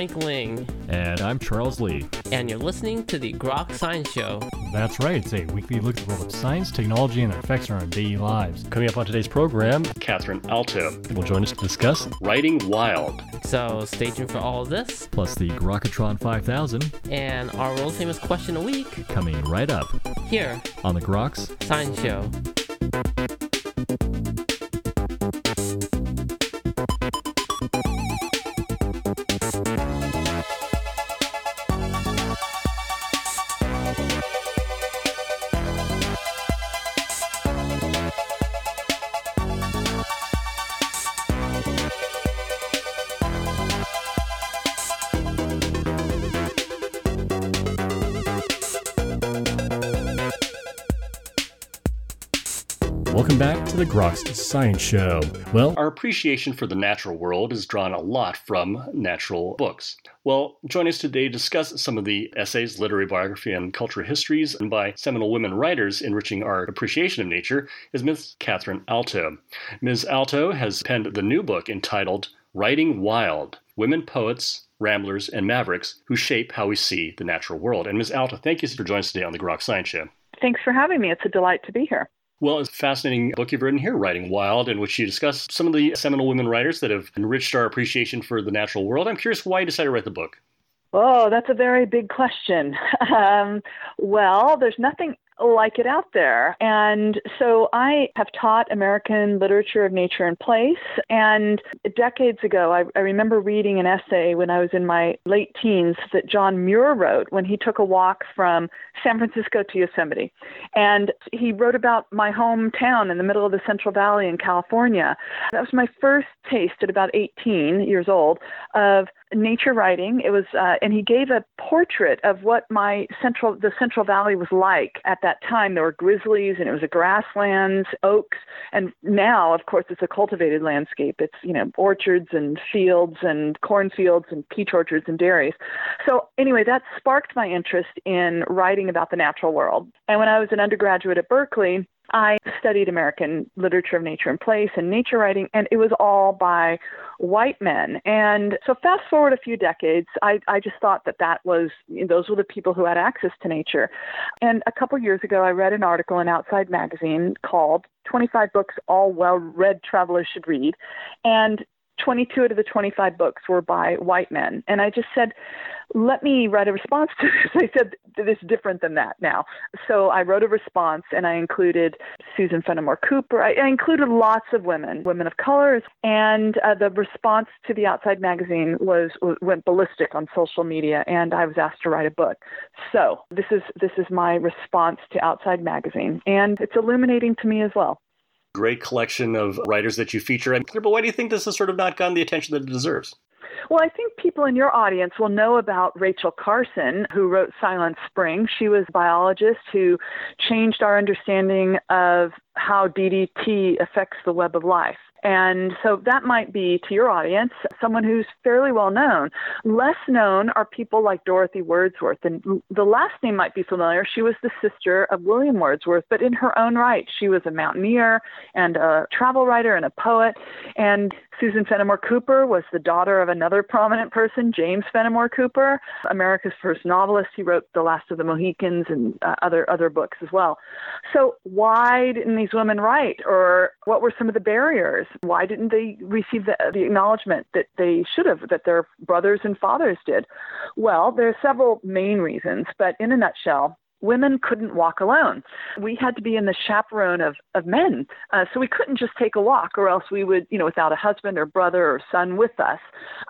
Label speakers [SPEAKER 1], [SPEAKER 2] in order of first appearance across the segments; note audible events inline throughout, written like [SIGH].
[SPEAKER 1] Frank Ling.
[SPEAKER 2] And I'm Charles Lee.
[SPEAKER 1] And you're listening to the Grok Science Show.
[SPEAKER 2] That's right, it's a weekly look at the world of science, technology, and their effects on our daily lives. Coming up on today's program,
[SPEAKER 3] Kathryn Aalto
[SPEAKER 2] will join us to discuss
[SPEAKER 3] Writing Wild.
[SPEAKER 1] So stay tuned for all of this.
[SPEAKER 2] Plus the Grokatron 5000.
[SPEAKER 1] And our world famous question a week.
[SPEAKER 2] Coming right up.
[SPEAKER 1] Here.
[SPEAKER 2] On the Groks
[SPEAKER 1] Science Show.
[SPEAKER 2] Welcome back the Groks Science Show. Well,
[SPEAKER 3] our appreciation for the natural world is drawn a lot from natural books. Well, join us today to discuss some of the essays, literary biography, and cultural histories and by seminal women writers enriching our appreciation of nature is Ms. Kathryn Aalto. Ms. Aalto has penned the new book entitled Writing Wild Women Poets, Ramblers, and Mavericks Who Shape How We See the Natural World. And Ms. Aalto, thank you for joining us today on the Grok Science Show.
[SPEAKER 4] Thanks for having me. It's a delight to be here.
[SPEAKER 3] Well, it's a fascinating book you've written here, Writing Wild, in which you discuss some of the seminal women writers that have enriched our appreciation for the natural world. I'm curious why you decided to write the book.
[SPEAKER 4] Oh, that's a very big question. [LAUGHS] Um, well, there's nothing like it out there. And so I have taught American literature of nature and place. And decades ago, I, I, remember reading an essay when I was in my late teens that John Muir wrote when he took a walk from San Francisco to Yosemite. And he wrote about my hometown in the middle of the Central Valley in California. That was my first taste at about 18 years old of nature writing. It was, uh, and he gave a portrait of what my central, the Central Valley was like at that time. There were grizzlies, and it was a grasslands, oaks, and now, of course, it's a cultivated landscape. It's you know orchards and fields and cornfields and peach orchards and dairies. So anyway, that sparked my interest in writing about the natural world. And when I was an undergraduate at Berkeley, I studied American literature of nature and place and nature writing, and it was all by white men. And so, fast forward a few decades, I, I just thought that that was those were the people who had access to nature. And a couple years ago, I read an article in Outside Magazine called 25 Books All Well Read Travelers Should Read. And 22 out of the 25 books were by white men. And I just said, let me write a response to this. [LAUGHS] I said, this is different than that now. So I wrote a response and I included Susan Fenimore Cooper. I, I included lots of women, women of color. And uh, the response to the Outside magazine was, went ballistic on social media and I was asked to write a book. So this is, this is my response to Outside magazine. And it's illuminating to me as well
[SPEAKER 3] great collection of writers that you feature. But why do you think this has sort of not gotten the attention that it deserves?
[SPEAKER 4] Well, I think people in your audience will know about Rachel Carson, who wrote Silent Spring. She was a biologist who changed our understanding of how DDT affects the web of life. And so that might be to your audience someone who's fairly well known. Less known are people like Dorothy Wordsworth. And the last name might be familiar. She was the sister of William Wordsworth, but in her own right, she was a mountaineer and a travel writer and a poet. And Susan Fenimore Cooper was the daughter of another prominent person, James Fenimore Cooper, America's first novelist. He wrote The Last of the Mohicans and uh, other other books as well. So why didn't these women write, or what were some of the barriers? Why didn't they receive the, the acknowledgement that they should have, that their brothers and fathers did? Well, there are several main reasons, but in a nutshell, women couldn't walk alone. We had to be in the chaperone of, of men. Uh, so we couldn't just take a walk, or else we would, you know, without a husband or brother or son with us,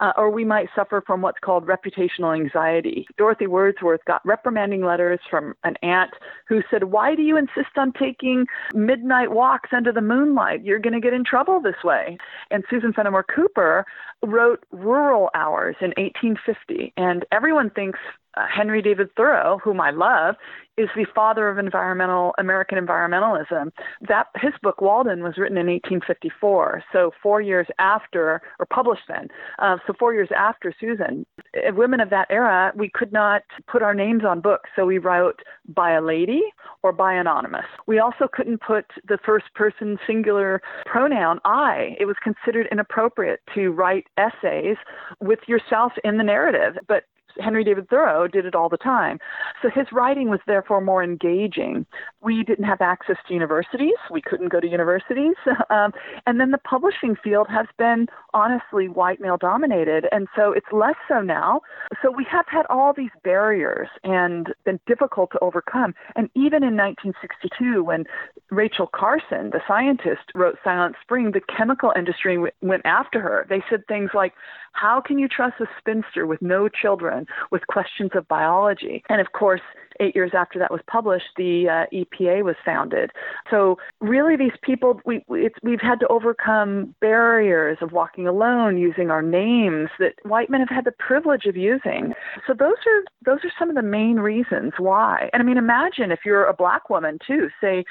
[SPEAKER 4] uh, or we might suffer from what's called reputational anxiety. Dorothy Wordsworth got reprimanding letters from an aunt who said, Why do you insist on taking midnight walks under the moonlight? You're going to get in trouble this way. And Susan Fenimore Cooper wrote Rural Hours in 1850, and everyone thinks uh, Henry David Thoreau, whom I love, is the father of environmental American environmentalism. That his book Walden was written in 1854, so four years after, or published then, uh, so four years after Susan. Women of that era, we could not put our names on books, so we wrote by a lady or by anonymous. We also couldn't put the first person singular pronoun I. It was considered inappropriate to write essays with yourself in the narrative, but Henry David Thoreau did it all the time. So his writing was therefore more engaging. We didn't have access to universities. We couldn't go to universities. [LAUGHS] Um, and then the publishing field has been honestly white male dominated. And so it's less so now. So we have had all these barriers and been difficult to overcome. And even in 1962, when Rachel Carson, the scientist, wrote Silent Spring, the chemical industry w- went after her. They said things like, how can you trust a spinster with no children with questions of biology? And of course, eight years after that was published, the uh, EPA was founded. So really, these people we we've had to overcome barriers of walking alone, using our names that white men have had the privilege of using. So those are those are some of the main reasons why. And I mean, imagine if you're a black woman too, say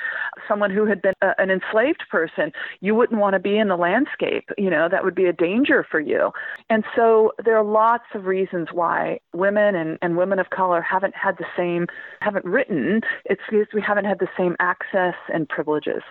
[SPEAKER 4] someone who had been a, an enslaved person, you wouldn't want to be in the landscape. You know, that would be a danger for you. And so there are lots of reasons why women and, and women of color haven't had the same haven't written, it's because we haven't had the same access and privileges.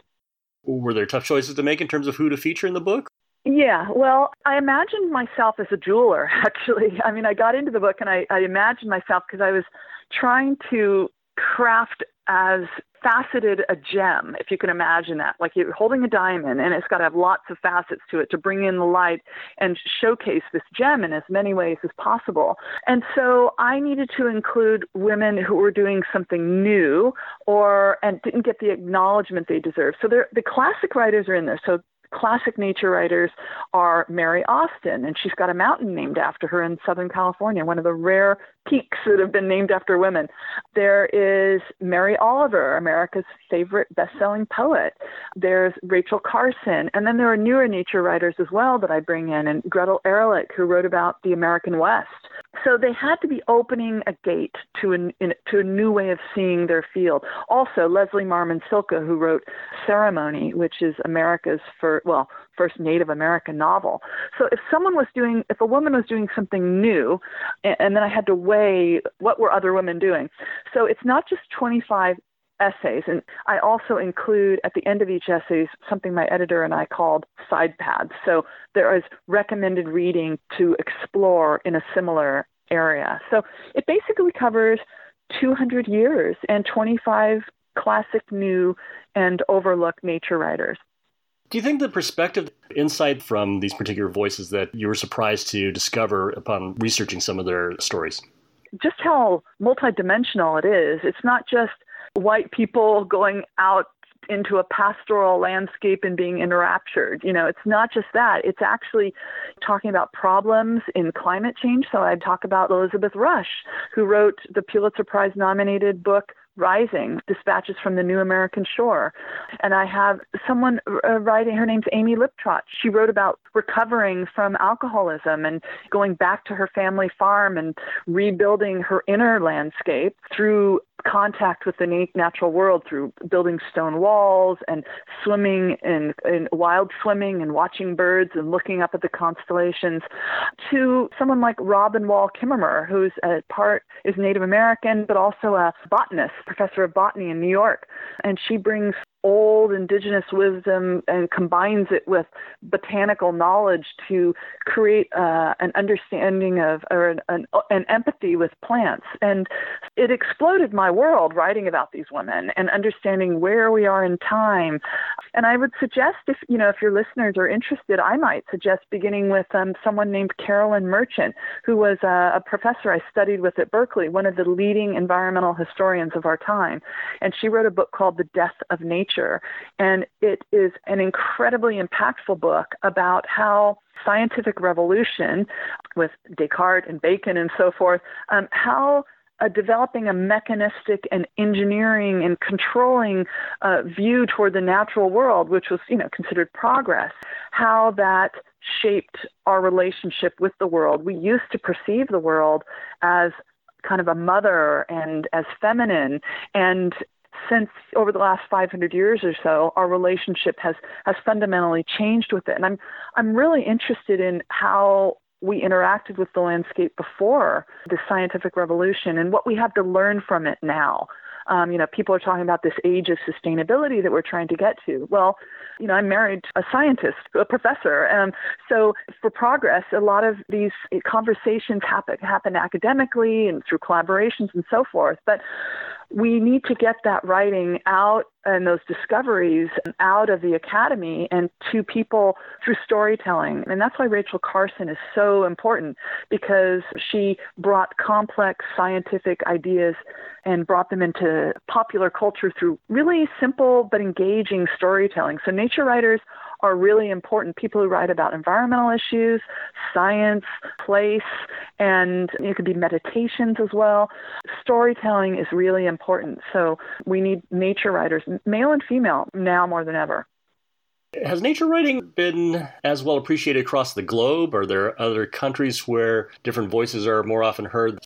[SPEAKER 3] Were there tough choices to make in terms of who to feature in the book?
[SPEAKER 4] Yeah, well, I imagined myself as a jeweler, [LAUGHS] actually. I mean, I got into the book and I, I imagined myself because I was trying to craft as faceted a gem, if you can imagine that. Like you're holding a diamond and it's got to have lots of facets to it to bring in the light and showcase this gem in as many ways as possible. And so I needed to include women who were doing something new or and didn't get the acknowledgement they deserve. So the classic writers are in there. So classic nature writers are Mary Austin, and she's got a mountain named after her in Southern California, one of the rare peaks that have been named after women. There is Mary Oliver, America's favorite best-selling poet. There's Rachel Carson, and then there are newer nature writers as well that I bring in, and Gretel Ehrlich, who wrote about the American West. So they had to be opening a gate to a, in, to a new way of seeing their field. Also, Leslie Marmon Silko, who wrote Ceremony, which is America's first, well, first Native American novel. So if someone was doing, if a woman was doing something new, and, and then I had to weigh what were other women doing. So it's not just 25 essays. And I also include at the end of each essay something my editor and I called side paths. So there is recommended reading to explore in a similar area. So it basically covers 200 years and 25 classic, new, and overlooked nature writers.
[SPEAKER 3] Do you think the perspective, insight from these particular voices that you were surprised to discover upon researching some of their stories?
[SPEAKER 4] Just how multidimensional it is. It's not just white people going out into a pastoral landscape and being enraptured. You know, it's not just that. It's actually talking about problems in climate change. So I talk about Elizabeth Rush, who wrote the Pulitzer Prize nominated book Rising, Dispatches from the New American Shore. And I have someone uh, writing, her name's Amy Liptrot. She wrote about recovering from alcoholism and going back to her family farm and rebuilding her inner landscape through contact with the natural world through building stone walls and swimming and, in wild swimming and watching birds and looking up at the constellations to someone like Robin Wall Kimmerer, who's a part is Native American but also a botanist, professor of botany in New York. And she brings old indigenous wisdom and combines it with botanical knowledge to create uh, an understanding of or an, an, an, empathy with plants. And it exploded my world writing about these women and understanding where we are in time. And i would suggest if you know if your listeners are interested i might suggest beginning with um, someone named carolyn merchant who was a, a professor i studied with at berkeley one of the leading environmental historians of our time. And she wrote a book called the death of nature nature. And it is an incredibly impactful book about how scientific revolution with Descartes and Bacon and so forth, um, how uh, developing a mechanistic and engineering and controlling uh, view toward the natural world, which was, you know, considered progress, how that shaped our relationship with the world. We used to perceive the world as kind of a mother and as feminine and since over the last 500 years or so, our relationship has has fundamentally changed with it. And I'm I'm really interested in how we interacted with the landscape before the scientific revolution and what we have to learn from it now. Um, you know, people are talking about this age of sustainability that we're trying to get to. Well, you know, I'm married to a scientist, a professor, and so for progress, a lot of these conversations happen happen academically and through collaborations and so forth. But we need to get that writing out and those discoveries out of the academy and to people through storytelling. And that's why Rachel Carson is so important because she brought complex scientific ideas and brought them into popular culture through really simple but engaging storytelling. So nature writers are really important. People who write about environmental issues, science, place, and it could be meditations as well. Storytelling is really important. So we need nature writers, male and female, now more than ever.
[SPEAKER 3] Has nature writing been as well appreciated across the globe? Are there other countries where different voices are more often heard?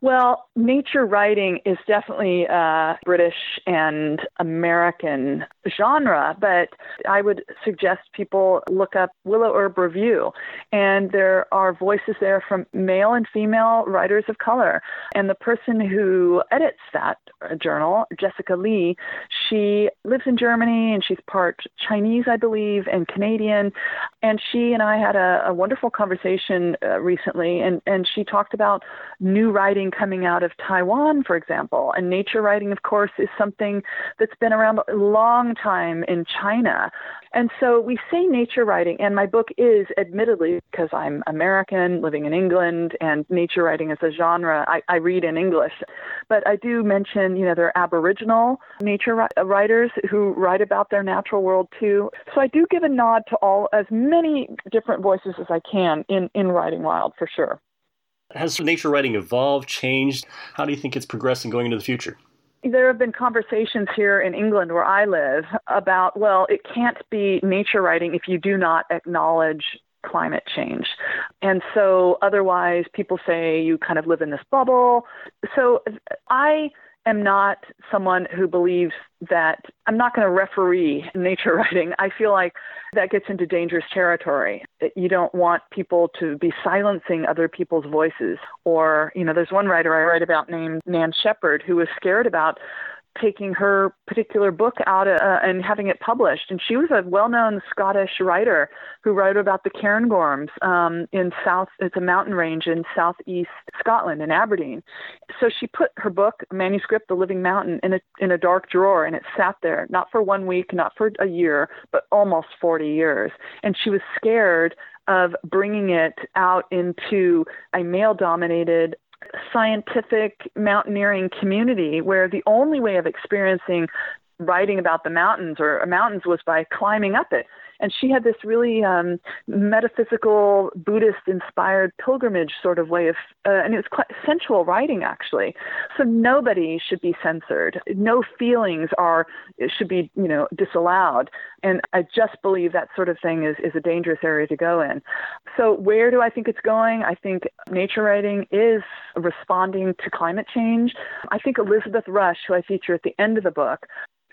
[SPEAKER 4] Well, nature writing is definitely a British and American genre, but I would suggest people look up Willow Herb Review. And there are voices there from male and female writers of color. And the person who edits that journal, Jessica Lee, she lives in Germany and she's part Chinese, I believe, and Canadian. And she and I had a, a wonderful conversation uh, recently, and, and she talked about new writing coming out of Taiwan, for example. And nature writing, of course, is something that's been around a long time in China. And so we say nature writing, and my book is admittedly, because I'm American living in England and nature writing is a genre, I, I read in English. But I do mention, you know, there are Aboriginal nature writers who write about their natural world too. So I do give a nod to all, as many different voices as I can in, in Writing Wild for sure.
[SPEAKER 3] Has nature writing evolved, changed? How do you think it's progressing going into the future?
[SPEAKER 4] There have been conversations here in England where I live about, well, it can't be nature writing if you do not acknowledge climate change. And so otherwise people say you kind of live in this bubble. So I am not someone who believes that I'm not going to referee nature [LAUGHS] writing. I feel like that gets into dangerous territory. You don't want people to be silencing other people's voices. Or, you know, there's one writer I write about named Nan Shepherd who was scared about taking her particular book out uh, and having it published. And she was a well-known Scottish writer who wrote about the cairngorms um, in South. It's a mountain range in southeast Scotland in Aberdeen. So she put her book, manuscript, The Living Mountain, in a in a dark drawer, and it sat there not for one week, not for a year, but almost 40 years. And she was scared of bringing it out into a male dominated scientific mountaineering community where the only way of experiencing writing about the mountains or mountains was by climbing up it and she had this really um, metaphysical Buddhist inspired pilgrimage sort of way of, uh, and it was quite sensual writing actually. So nobody should be censored. No feelings are should be you know disallowed. And I just believe that sort of thing is is a dangerous area to go in. So where do I think it's going? I think nature writing is responding to climate change. I think Elizabeth Rush, who I feature at the end of the book,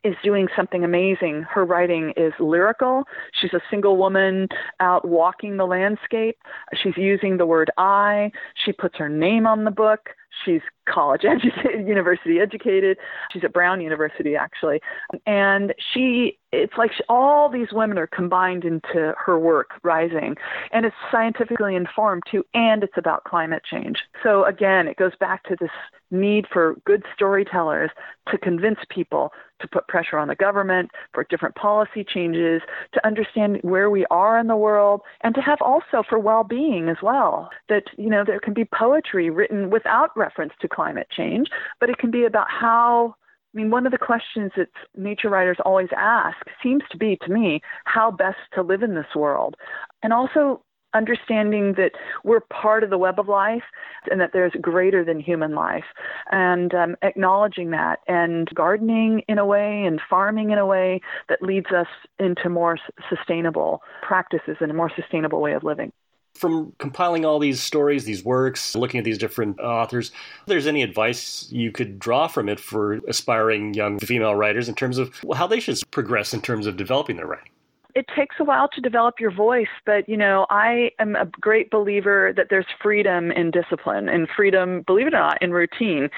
[SPEAKER 4] is doing something amazing. Her writing is lyrical. She's a single woman out walking the landscape. She's using the word I. She puts her name on the book. She's college [LAUGHS] educated, university educated. She's at Brown University, actually. And she, it's like she, all these women are combined into her work, Rising. And it's scientifically informed too, and it's about climate change. So again, it goes back to this need for good storytellers to convince people to put pressure on the government for different policy changes, to understand where we are in the world, and to have also for well being as well. That, you know, there can be poetry written without reference to climate change, but it can be about how I mean, one of the questions that nature writers always ask seems to be, to me, how best to live in this world. And also understanding that we're part of the web of life and that there's greater than human life and um, acknowledging that and gardening in a way and farming in a way that leads us into more sustainable practices and a more sustainable way of living
[SPEAKER 3] From compiling all these stories, these works, looking at these different authors, if there's any advice you could draw from it for aspiring young female writers in terms of how they should progress in terms of developing their writing?
[SPEAKER 4] It takes a while to develop your voice, but you know, I am a great believer that there's freedom in discipline and freedom, believe it or not, in routine.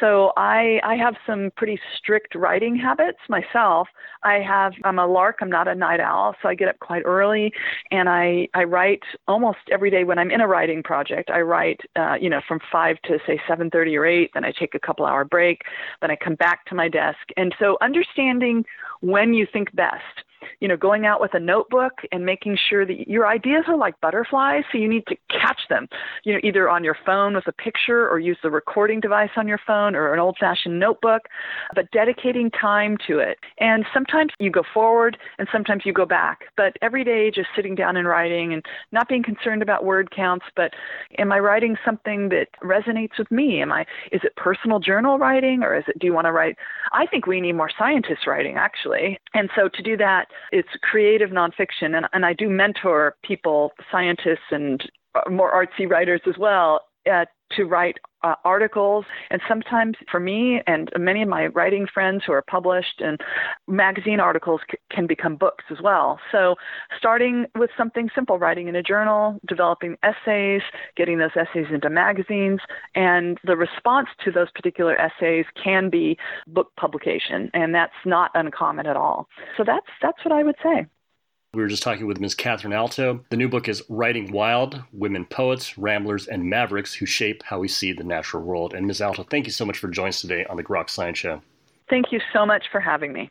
[SPEAKER 4] So I I have some pretty strict writing habits myself. I have I'm a lark, I'm not a night owl, so I get up quite early and I I write almost every day when I'm in a writing project. I write uh, you know, from 5 to say 7:30 or 8, then I take a couple hour break, then I come back to my desk. And so understanding when you think best you know, going out with a notebook and making sure that your ideas are like butterflies, so you need to catch them, you know, either on your phone with a picture or use the recording device on your phone or an old fashioned notebook, but dedicating time to it. And sometimes you go forward and sometimes you go back, but every day just sitting down and writing and not being concerned about word counts, but am I writing something that resonates with me? Am I, is it personal journal writing or is it, do you want to write? I think we need more scientists writing actually. And so to do that, it's creative nonfiction, and, and I do mentor people, scientists, and uh, more artsy writers as well, uh, to write uh, articles. And sometimes for me and many of my writing friends who are published, and magazine articles c- can become books as well. So starting with something simple, writing in a journal, developing essays, getting those essays into magazines, and the response to those particular essays can be book publication, and that's not uncommon at all. So that's that's what I would say.
[SPEAKER 3] We were just talking with Ms. Kathryn Aalto. The new book is Writing Wild Women Poets, Ramblers, and Mavericks Who Shape How We See the Natural World. And Ms. Aalto, thank you so much for joining us today on the Grok Science Show.
[SPEAKER 4] Thank you so much for having me.